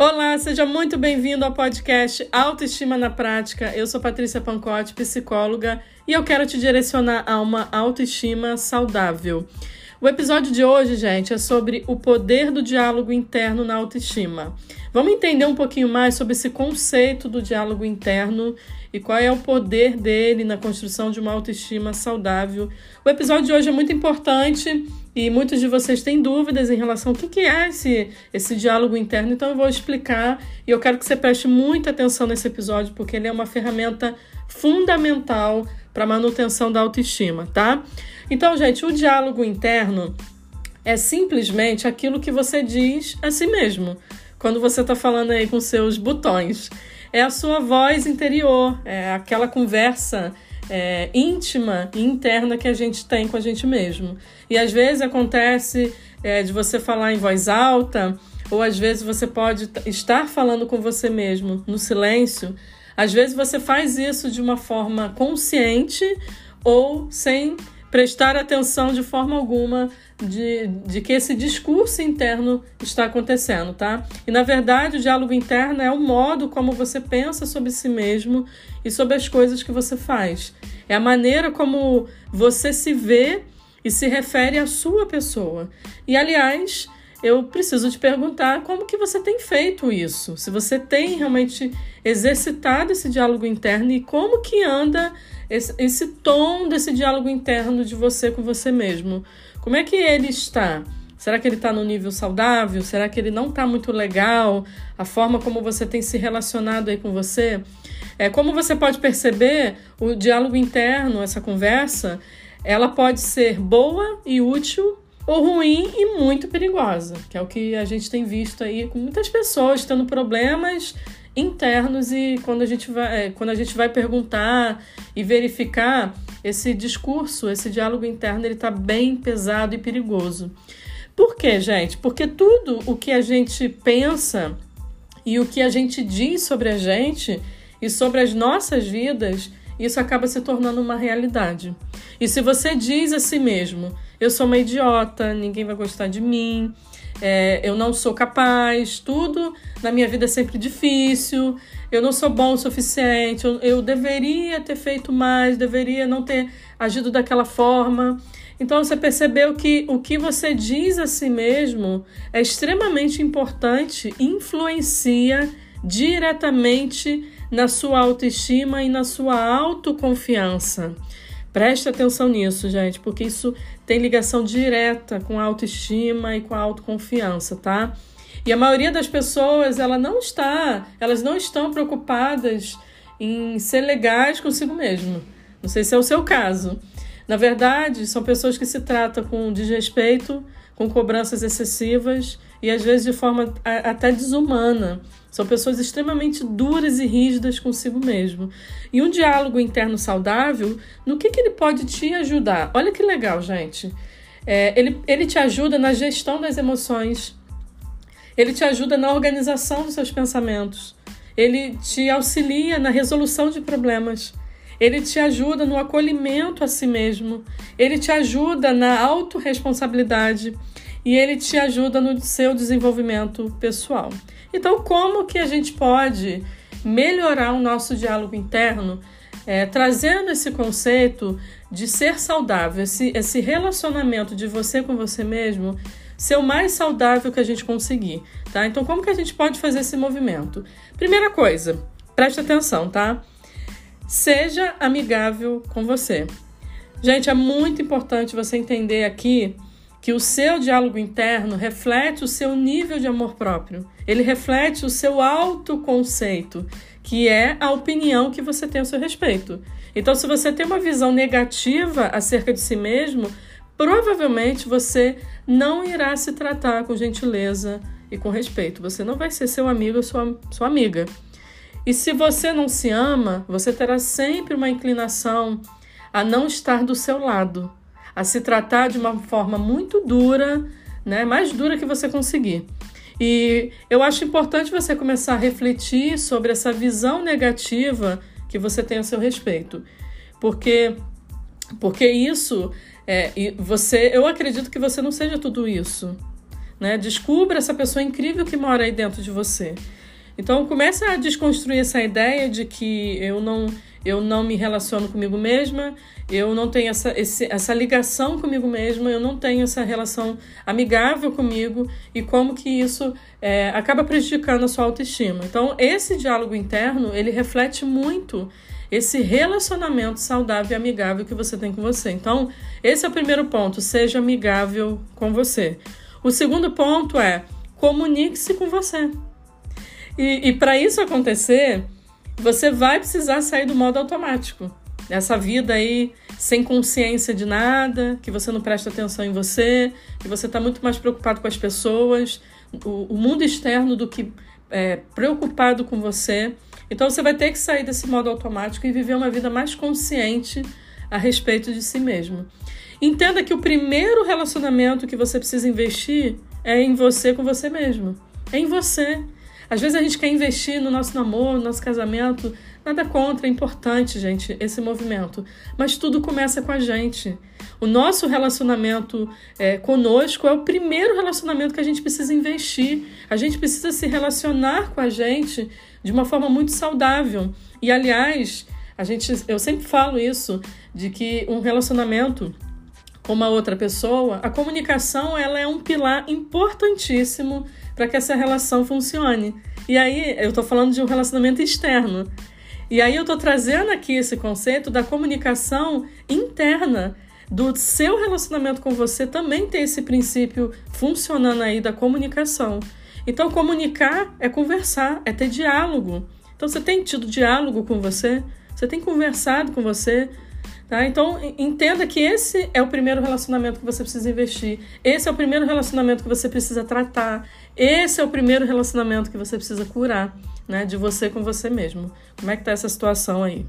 Olá, seja muito bem-vindo ao podcast Autoestima na Prática. Eu sou Patrícia Pancotti, psicóloga, e eu quero te direcionar a uma autoestima saudável. O episódio de hoje, gente, é sobre o poder do diálogo interno na autoestima. Vamos entender um pouquinho mais sobre esse conceito do diálogo interno e qual é o poder dele na construção de uma autoestima saudável. O episódio de hoje é muito importante e muitos de vocês têm dúvidas em relação ao que é esse, esse diálogo interno, então eu vou explicar e eu quero que você preste muita atenção nesse episódio, porque ele é uma ferramenta fundamental para a manutenção da autoestima, tá? Então, gente, o diálogo interno é simplesmente aquilo que você diz a si mesmo quando você está falando aí com seus botões. É a sua voz interior, é aquela conversa é, íntima e interna que a gente tem com a gente mesmo. E às vezes acontece é, de você falar em voz alta, ou às vezes você pode estar falando com você mesmo no silêncio. Às vezes você faz isso de uma forma consciente ou sem prestar atenção de forma alguma de, de que esse discurso interno está acontecendo, tá? E na verdade, o diálogo interno é o modo como você pensa sobre si mesmo e sobre as coisas que você faz. É a maneira como você se vê e se refere à sua pessoa. E aliás, eu preciso te perguntar como que você tem feito isso. Se você tem realmente exercitado esse diálogo interno e como que anda esse, esse tom desse diálogo interno de você com você mesmo. Como é que ele está? Será que ele está no nível saudável? Será que ele não está muito legal? A forma como você tem se relacionado aí com você? É, como você pode perceber, o diálogo interno, essa conversa, ela pode ser boa e útil ou ruim e muito perigosa, que é o que a gente tem visto aí com muitas pessoas tendo problemas internos e quando a gente vai, é, quando a gente vai perguntar e verificar esse discurso, esse diálogo interno, ele está bem pesado e perigoso. Por quê, gente? Porque tudo o que a gente pensa e o que a gente diz sobre a gente e sobre as nossas vidas, isso acaba se tornando uma realidade. E se você diz a si mesmo, eu sou uma idiota, ninguém vai gostar de mim, é, eu não sou capaz, tudo na minha vida é sempre difícil, eu não sou bom o suficiente, eu, eu deveria ter feito mais, deveria não ter agido daquela forma. Então você percebeu que o que você diz a si mesmo é extremamente importante, influencia diretamente na sua autoestima e na sua autoconfiança. Preste atenção nisso, gente, porque isso tem ligação direta com a autoestima e com a autoconfiança, tá? E a maioria das pessoas, ela não está, elas não estão preocupadas em ser legais consigo mesmo. Não sei se é o seu caso. Na verdade, são pessoas que se tratam com desrespeito, com cobranças excessivas e às vezes de forma até desumana. São pessoas extremamente duras e rígidas consigo mesmo. E um diálogo interno saudável, no que, que ele pode te ajudar? Olha que legal, gente. É, ele, ele te ajuda na gestão das emoções, ele te ajuda na organização dos seus pensamentos, ele te auxilia na resolução de problemas. Ele te ajuda no acolhimento a si mesmo, ele te ajuda na autorresponsabilidade e ele te ajuda no seu desenvolvimento pessoal. Então, como que a gente pode melhorar o nosso diálogo interno, é, trazendo esse conceito de ser saudável, esse, esse relacionamento de você com você mesmo ser o mais saudável que a gente conseguir, tá? Então, como que a gente pode fazer esse movimento? Primeira coisa, preste atenção, tá? Seja amigável com você. Gente, é muito importante você entender aqui que o seu diálogo interno reflete o seu nível de amor próprio. Ele reflete o seu autoconceito, que é a opinião que você tem a seu respeito. Então, se você tem uma visão negativa acerca de si mesmo, provavelmente você não irá se tratar com gentileza e com respeito. Você não vai ser seu amigo ou sua, sua amiga. E se você não se ama, você terá sempre uma inclinação a não estar do seu lado, a se tratar de uma forma muito dura, né? Mais dura que você conseguir. E eu acho importante você começar a refletir sobre essa visão negativa que você tem a seu respeito. Porque porque isso é, você, eu acredito que você não seja tudo isso. né? Descubra essa pessoa incrível que mora aí dentro de você. Então comece a desconstruir essa ideia de que eu não eu não me relaciono comigo mesma, eu não tenho essa, esse, essa ligação comigo mesma, eu não tenho essa relação amigável comigo e como que isso é, acaba prejudicando a sua autoestima. Então, esse diálogo interno, ele reflete muito esse relacionamento saudável e amigável que você tem com você. Então, esse é o primeiro ponto, seja amigável com você. O segundo ponto é comunique-se com você. E, e para isso acontecer, você vai precisar sair do modo automático. Essa vida aí sem consciência de nada, que você não presta atenção em você, que você está muito mais preocupado com as pessoas, o, o mundo externo do que é, preocupado com você. Então você vai ter que sair desse modo automático e viver uma vida mais consciente a respeito de si mesmo. Entenda que o primeiro relacionamento que você precisa investir é em você com você mesmo. É em você. Às vezes a gente quer investir no nosso namoro, no nosso casamento. Nada contra, é importante, gente, esse movimento. Mas tudo começa com a gente. O nosso relacionamento é, conosco é o primeiro relacionamento que a gente precisa investir. A gente precisa se relacionar com a gente de uma forma muito saudável. E, aliás, a gente, eu sempre falo isso, de que um relacionamento com uma outra pessoa, a comunicação ela é um pilar importantíssimo para que essa relação funcione. E aí eu estou falando de um relacionamento externo. E aí eu estou trazendo aqui esse conceito da comunicação interna, do seu relacionamento com você também tem esse princípio funcionando aí da comunicação. Então comunicar é conversar, é ter diálogo. Então você tem tido diálogo com você, você tem conversado com você, Tá? Então, entenda que esse é o primeiro relacionamento que você precisa investir. Esse é o primeiro relacionamento que você precisa tratar. Esse é o primeiro relacionamento que você precisa curar, né? De você com você mesmo. Como é que tá essa situação aí?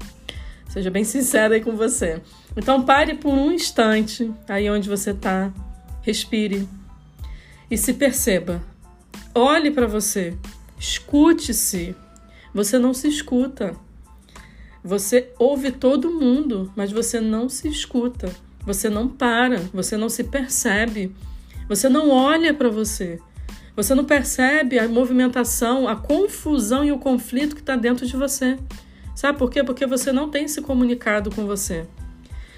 Seja bem sincera aí com você. Então, pare por um instante aí onde você tá. Respire e se perceba. Olhe para você. Escute-se. Você não se escuta. Você ouve todo mundo, mas você não se escuta. Você não para, você não se percebe. Você não olha para você. Você não percebe a movimentação, a confusão e o conflito que está dentro de você. Sabe por quê? Porque você não tem se comunicado com você.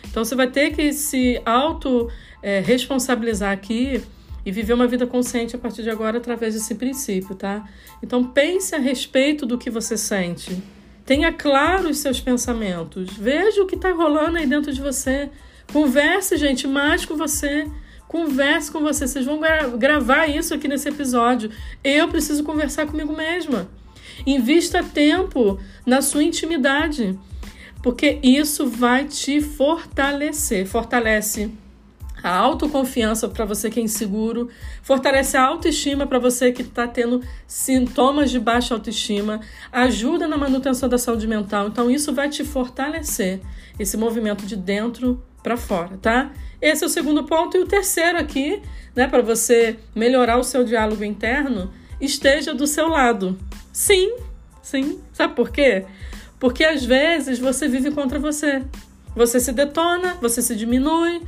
Então você vai ter que se auto é, responsabilizar aqui e viver uma vida consciente a partir de agora através desse princípio, tá? Então pense a respeito do que você sente. Tenha claro os seus pensamentos. Veja o que está rolando aí dentro de você. Converse, gente, mais com você. Converse com você. Vocês vão gra gravar isso aqui nesse episódio. Eu preciso conversar comigo mesma. Invista tempo na sua intimidade, porque isso vai te fortalecer. Fortalece a autoconfiança para você que é inseguro, fortalece a autoestima para você que está tendo sintomas de baixa autoestima, ajuda na manutenção da saúde mental. Então, isso vai te fortalecer, esse movimento de dentro para fora, tá? Esse é o segundo ponto. E o terceiro aqui, né, para você melhorar o seu diálogo interno, esteja do seu lado. Sim, sim. Sabe por quê? Porque às vezes você vive contra você. Você se detona, você se diminui,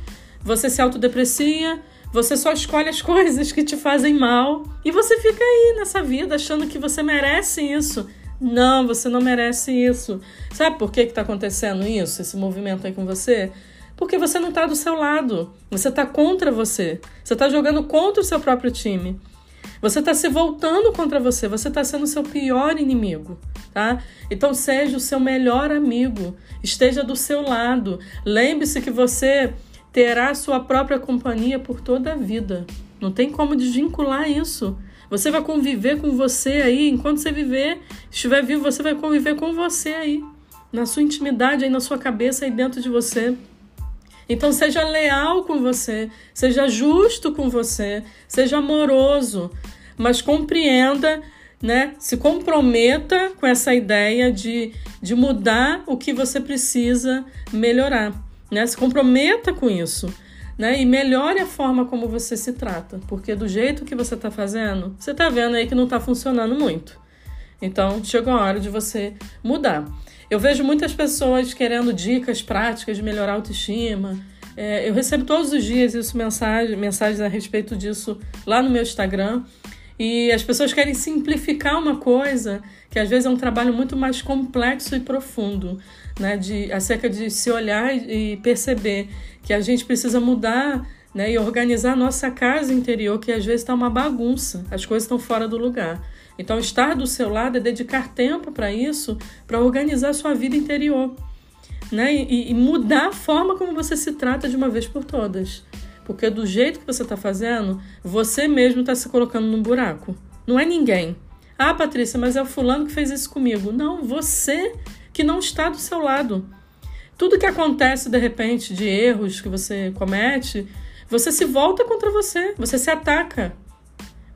você se autodeprecia, você só escolhe as coisas que te fazem mal e você fica aí nessa vida achando que você merece isso. Não, você não merece isso. Sabe por que está acontecendo isso, esse movimento aí com você? Porque você não está do seu lado. Você está contra você. Você está jogando contra o seu próprio time. Você está se voltando contra você. Você está sendo o seu pior inimigo, tá? Então seja o seu melhor amigo. Esteja do seu lado. Lembre-se que você terá sua própria companhia por toda a vida. Não tem como desvincular isso. Você vai conviver com você aí, enquanto você viver, estiver vivo, você vai conviver com você aí, na sua intimidade, aí na sua cabeça, aí dentro de você. Então seja leal com você, seja justo com você, seja amoroso, mas compreenda, né? Se comprometa com essa ideia de, de mudar o que você precisa melhorar né? Se comprometa com isso. Né? E melhore a forma como você se trata, porque do jeito que você está fazendo, você está vendo aí que não está funcionando muito. Então, chegou a hora de você mudar. Eu vejo muitas pessoas querendo dicas práticas de melhorar a autoestima, É, eu recebo todos os dias isso, mensagem, mensagens a respeito disso lá no meu Instagram. E as pessoas querem simplificar uma coisa que às vezes é um trabalho muito mais complexo e profundo, né? De, acerca de se olhar e perceber que a gente precisa mudar né? e organizar a nossa casa interior, que às vezes está uma bagunça, as coisas estão fora do lugar. Então, estar do seu lado é dedicar tempo para isso, para organizar a sua vida interior. Né? E, e, mudar a forma como você se trata de uma vez por todas. Porque do jeito que você está fazendo, você mesmo está se colocando num buraco. Não é ninguém. Ah, Patrícia, mas é o fulano que fez isso comigo. Não, você que não está do seu lado. Tudo que acontece de repente de erros que você comete, você se volta contra você, você se ataca.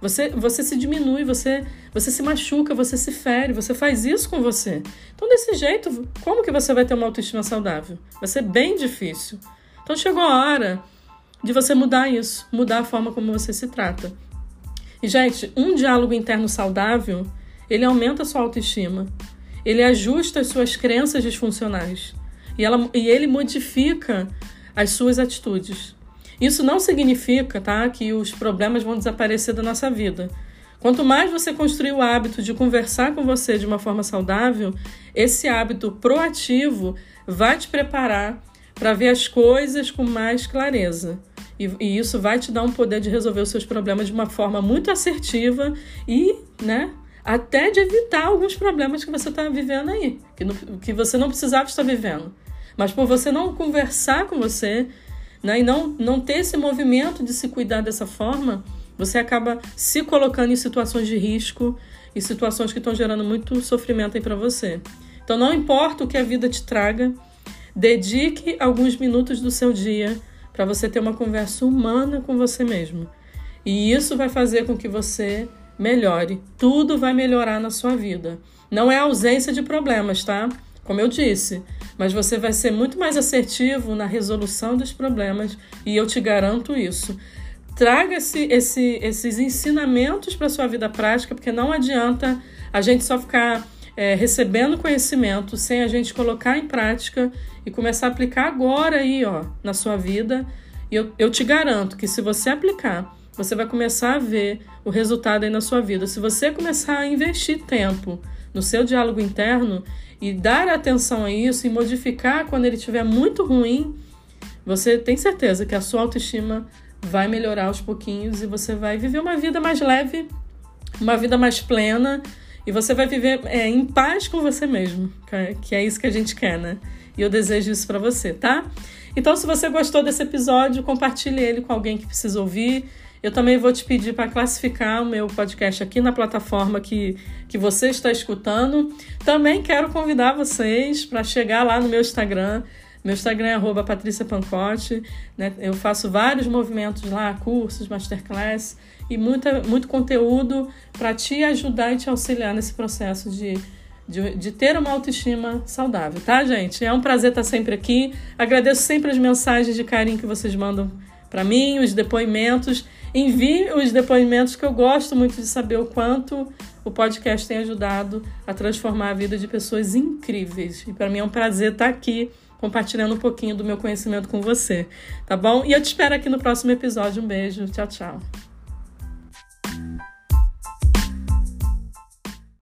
Você, você se diminui, você, você se machuca, você se fere, você faz isso com você. Então, desse jeito, como que você vai ter uma autoestima saudável? Vai ser bem difícil. Então, chegou a hora de você mudar isso, mudar a forma como você se trata. E, gente, um diálogo interno saudável, ele aumenta a sua autoestima. Ele ajusta as suas crenças disfuncionais. E, ela, e ele modifica as suas atitudes. Isso não significa tá, que os problemas vão desaparecer da nossa vida. Quanto mais você construir o hábito de conversar com você de uma forma saudável, esse hábito proativo vai te preparar para ver as coisas com mais clareza. E, e, isso vai te dar um poder de resolver os seus problemas de uma forma muito assertiva e, né, até de evitar alguns problemas que você está vivendo aí, que, que você não precisava estar vivendo. Mas por você não conversar com você, né? E não, não ter esse movimento de se cuidar dessa forma, você acaba se colocando em situações de risco e situações que estão gerando muito sofrimento aí para você. Então, não importa o que a vida te traga, dedique alguns minutos do seu dia para você ter uma conversa humana com você mesmo. E isso vai fazer com que você melhore. Tudo vai melhorar na sua vida. Não é ausência de problemas, tá? Como eu disse, mas você vai ser muito mais assertivo na resolução dos problemas e eu te garanto isso. Traga esse, esse, esses ensinamentos para sua vida prática, porque não adianta a gente só ficar é, recebendo conhecimento sem a gente colocar em prática e começar a aplicar agora aí, ó, na sua vida. E eu, eu te garanto que se você aplicar, você vai começar a ver o resultado aí na sua vida. Se você começar a investir tempo no seu diálogo interno e dar atenção a isso e modificar quando ele estiver muito ruim, você tem certeza que a sua autoestima vai melhorar aos pouquinhos e você vai viver uma vida mais leve, uma vida mais plena e você vai viver é, em paz com você mesmo, que é isso que a gente quer, né? E eu desejo isso para você, tá? Então, se você gostou desse episódio, compartilhe ele com alguém que precisa ouvir. Eu também vou te pedir para classificar o meu podcast aqui na plataforma que, que você está escutando. Também quero convidar vocês para chegar lá no meu Instagram. Meu Instagram é patriciapancote. Né? Eu faço vários movimentos lá, cursos, masterclass e muita, muito conteúdo para te ajudar e te auxiliar nesse processo de, de, de, ter uma autoestima saudável, tá, gente? É um prazer estar sempre aqui. Agradeço sempre as mensagens de carinho que vocês mandam para mim, os depoimentos. Envie os depoimentos que eu gosto muito de saber o quanto o podcast tem ajudado a transformar a vida de pessoas incríveis. E para mim é um prazer estar aqui compartilhando um pouquinho do meu conhecimento com você, tá bom? E eu te espero aqui no próximo episódio. Um beijo, tchau, tchau.